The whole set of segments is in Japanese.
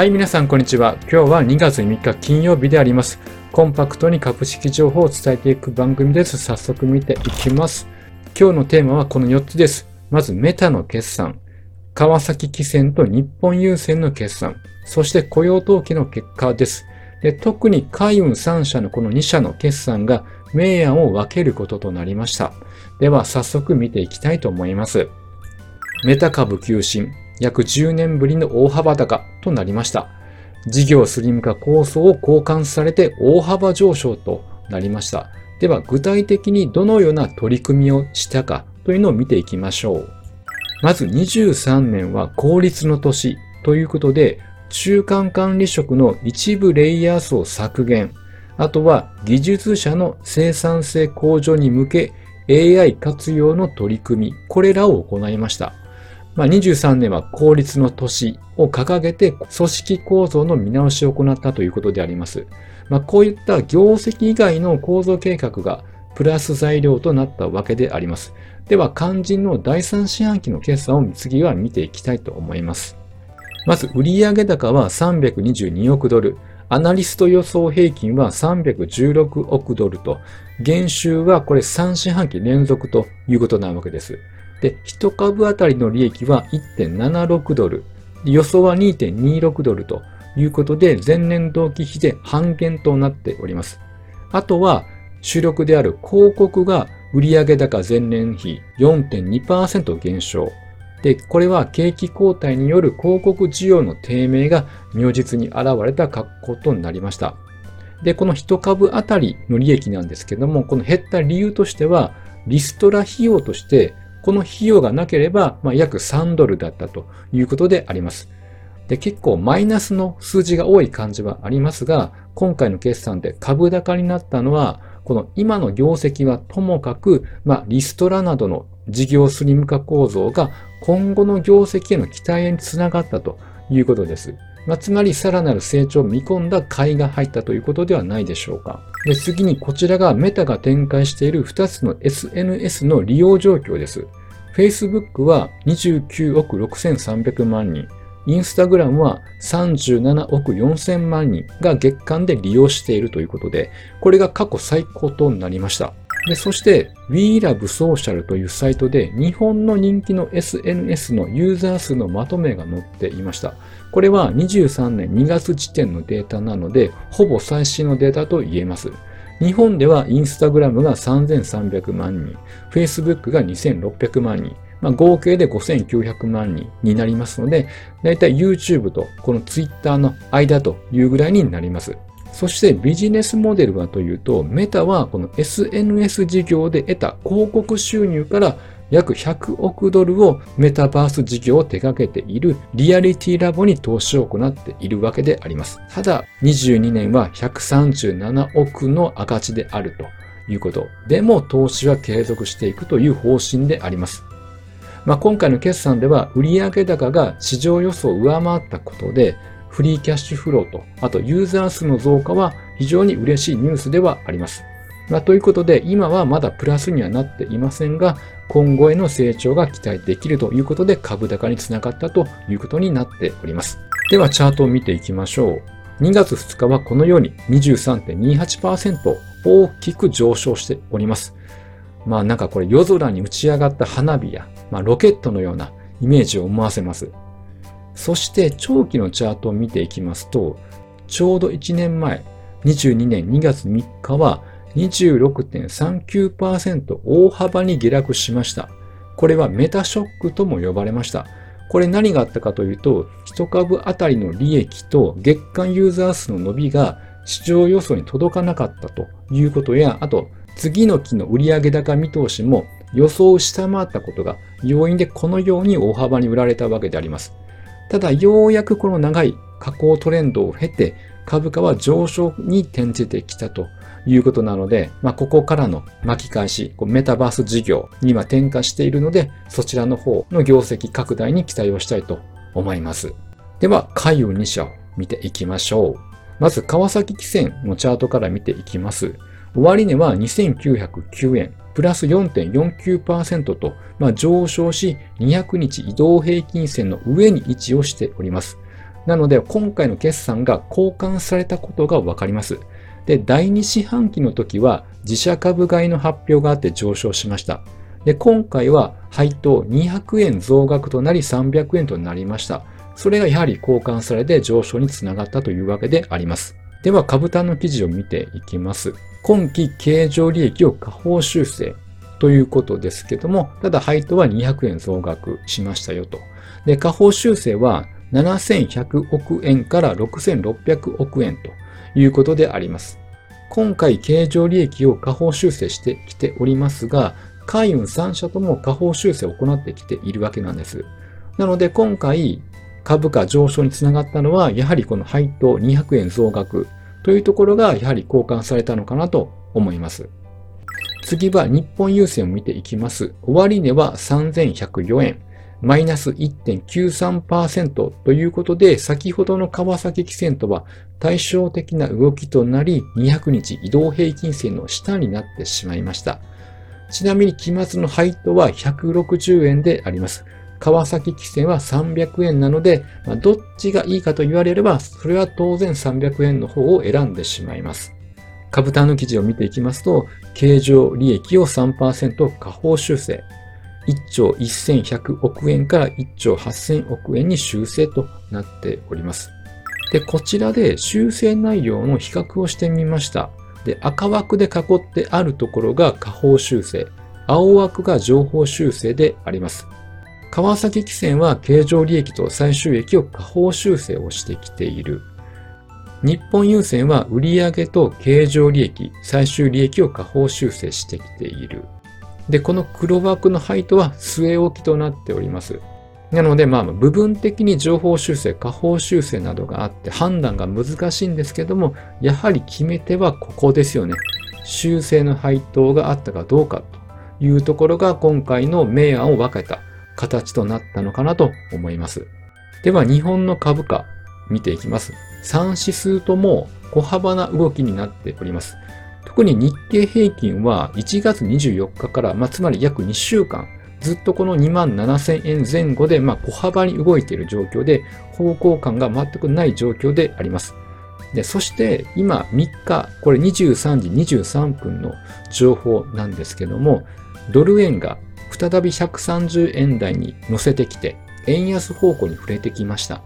はい、皆さん、こんにちは。今日は2月3日金曜日であります。コンパクトに株式情報を伝えていく番組です。早速見ていきます。今日のテーマはこの4つです。まず、メタの決算。川崎汽船と日本郵船の決算。そして雇用統計の結果です。で特に海運3社のこの2社の決算が明暗を分けることとなりました。では、早速見ていきたいと思います。メタ株急進。約10年ぶりの大幅高となりました。事業スリム化構想を交換されて大幅上昇となりました。では具体的にどのような取り組みをしたかというのを見ていきましょう。まず23年は効率の年ということで中間管理職の一部レイヤー層削減、あとは技術者の生産性向上に向け AI 活用の取り組み、これらを行いました。まあ、23年は効率の年を掲げて組織構造の見直しを行ったということであります。まあ、こういった業績以外の構造計画がプラス材料となったわけであります。では、肝心の第3四半期の決算を次は見ていきたいと思います。まず、売上高は322億ドル。アナリスト予想平均は316億ドルと、減収はこれ3四半期連続ということなわけです。で、1株当たりの利益は1.76ドル、予想は2.26ドルということで、前年同期比で半減となっております。あとは、主力である広告が売上高前年比4.2%減少。で、これは景気後退による広告需要の低迷が如実に現れた格好となりました。で、この1株当たりの利益なんですけども、この減った理由としては、リストラ費用としてこの費用がなければ、まあ、約3ドルだったということであります。で、結構マイナスの数字が多い感じはありますが、今回の決算で株高になったのは、この今の業績はともかく、まあ、リストラなどの事業スリム化構造が今後の業績への期待につながったということです。まあ、つまりさらなる成長を見込んだ買いが入ったということではないでしょうか。で次にこちらがメタが展開している2つの SNS の利用状況です。Facebook は29億6300万人、Instagram は37億4000万人が月間で利用しているということで、これが過去最高となりました。でそして WeLoveSocial というサイトで日本の人気の SNS のユーザー数のまとめが載っていました。これは23年2月時点のデータなので、ほぼ最新のデータと言えます。日本ではインスタグラムが3300万人、Facebook が2600万人、まあ、合計で5900万人になりますので、だいたい YouTube とこの Twitter の間というぐらいになります。そしてビジネスモデルはというと、メタはこの SNS 事業で得た広告収入から約100億ドルをメタバース事業を手掛けているリアリティラボに投資を行っているわけであります。ただ、22年は137億の赤字であるということ。でも投資は継続していくという方針であります。まあ、今回の決算では売上高が市場予想を上回ったことで、フリーキャッシュフローと、あとユーザー数の増加は非常に嬉しいニュースではあります。まあ、ということで、今はまだプラスにはなっていませんが、今後への成長が期待できるということで、株高につながったということになっております。では、チャートを見ていきましょう。2月2日はこのように23.28%大きく上昇しております。まあなんかこれ夜空に打ち上がった花火や、まあ、ロケットのようなイメージを思わせます。そして長期のチャートを見ていきますと、ちょうど1年前、22年2月3日は26.39%大幅に下落しました。これはメタショックとも呼ばれました。これ何があったかというと、1株当たりの利益と月間ユーザー数の伸びが市場予想に届かなかったということや、あと次の期の売上高見通しも予想を下回ったことが要因でこのように大幅に売られたわけであります。ただ、ようやくこの長い下降トレンドを経て、株価は上昇に転じてきたということなので、まあ、ここからの巻き返し、メタバース事業には転化しているので、そちらの方の業績拡大に期待をしたいと思います。では、海運2社を見ていきましょう。まず、川崎汽船のチャートから見ていきます。終値は2909円、プラス4.49%と、まあ、上昇し、200日移動平均線の上に位置をしております。なので、今回の決算が交換されたことがわかります。で、第2四半期の時は自社株買いの発表があって上昇しました。で、今回は配当200円増額となり300円となりました。それがやはり交換されて上昇につながったというわけであります。では、株単の記事を見ていきます。今期経常利益を下方修正ということですけども、ただ配当は200円増額しましたよと。で、下方修正は7100億円から6600億円ということであります。今回経常利益を下方修正してきておりますが、海運3社とも下方修正を行ってきているわけなんです。なので今回株価上昇につながったのは、やはりこの配当200円増額というところがやはり交換されたのかなと思います。次は日本郵船を見ていきます。終値は3104円。マイナス1.93%ということで、先ほどの川崎汽船とは対照的な動きとなり、200日移動平均線の下になってしまいました。ちなみに期末の配当は160円であります。川崎汽船は300円なので、まあ、どっちがいいかと言われれば、それは当然300円の方を選んでしまいます。株単の記事を見ていきますと、経常利益を3%下方修正。1兆1100億円から1兆8000億円に修正となっております。で、こちらで修正内容の比較をしてみました。で、赤枠で囲ってあるところが下方修正、青枠が上方修正であります。川崎汽船は経常利益と最終益を下方修正をしてきている。日本郵船は売上と経常利益、最終利益を下方修正してきている。で、この黒枠の配当は据え置きとなっております。なので、まあ、部分的に情報修正、下方修正などがあって判断が難しいんですけども、やはり決め手はここですよね。修正の配当があったかどうかというところが今回の明暗を分けた形となったのかなと思います。では、日本の株価見ていきます。3指数とも小幅な動きになっております。特に日経平均は1月24日から、まあ、つまり約2週間、ずっとこの2万7000円前後で、まあ、小幅に動いている状況で、方向感が全くない状況であります。で、そして今3日、これ23時23分の情報なんですけども、ドル円が再び130円台に乗せてきて、円安方向に触れてきました。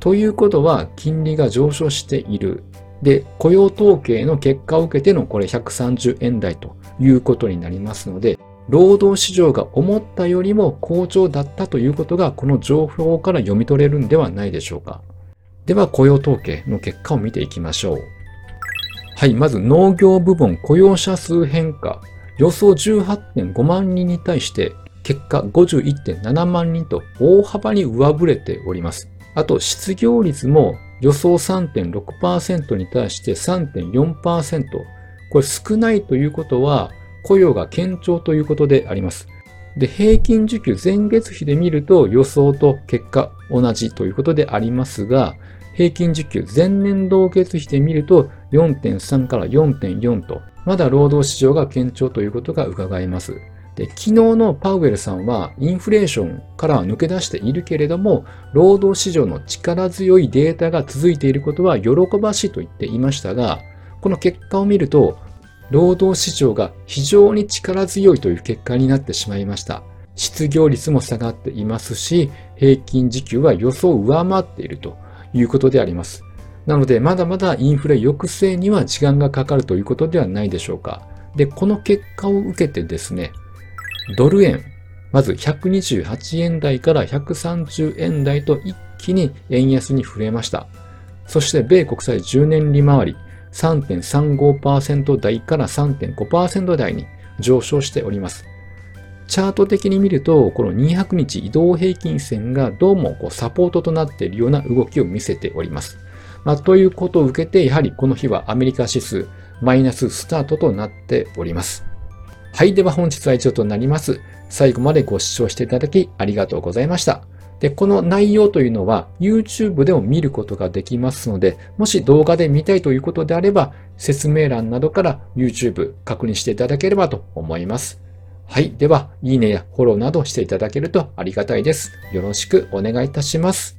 ということは、金利が上昇している。で、雇用統計の結果を受けてのこれ130円台ということになりますので、労働市場が思ったよりも好調だったということがこの情報から読み取れるんではないでしょうか。では雇用統計の結果を見ていきましょう。はい、まず農業部門雇用者数変化。予想18.5万人に対して結果51.7万人と大幅に上振れております。あと失業率も予想3.6%に対して3.4%。これ少ないということは雇用が堅調ということであります。で、平均受給前月比で見ると予想と結果同じということでありますが、平均受給前年同月比で見ると4.3から4.4と、まだ労働市場が堅調ということが伺えます。で、昨日のパウエルさんはインフレーションから抜け出しているけれども、労働市場の力強いデータが続いていることは喜ばしいと言っていましたが、この結果を見ると、労働市場が非常に力強いという結果になってしまいました。失業率も下がっていますし、平均時給は予想を上回っているということであります。なので、まだまだインフレ抑制には時間がかかるということではないでしょうか。で、この結果を受けてですね、ドル円、まず128円台から130円台と一気に円安に触れました。そして米国債10年利回り3.35%台から3.5%台に上昇しております。チャート的に見ると、この200日移動平均線がどうもこうサポートとなっているような動きを見せております。まあ、ということを受けて、やはりこの日はアメリカ指数マイナススタートとなっております。はい。では本日は以上となります。最後までご視聴していただきありがとうございました。で、この内容というのは YouTube でも見ることができますので、もし動画で見たいということであれば、説明欄などから YouTube 確認していただければと思います。はい。では、いいねやフォローなどしていただけるとありがたいです。よろしくお願いいたします。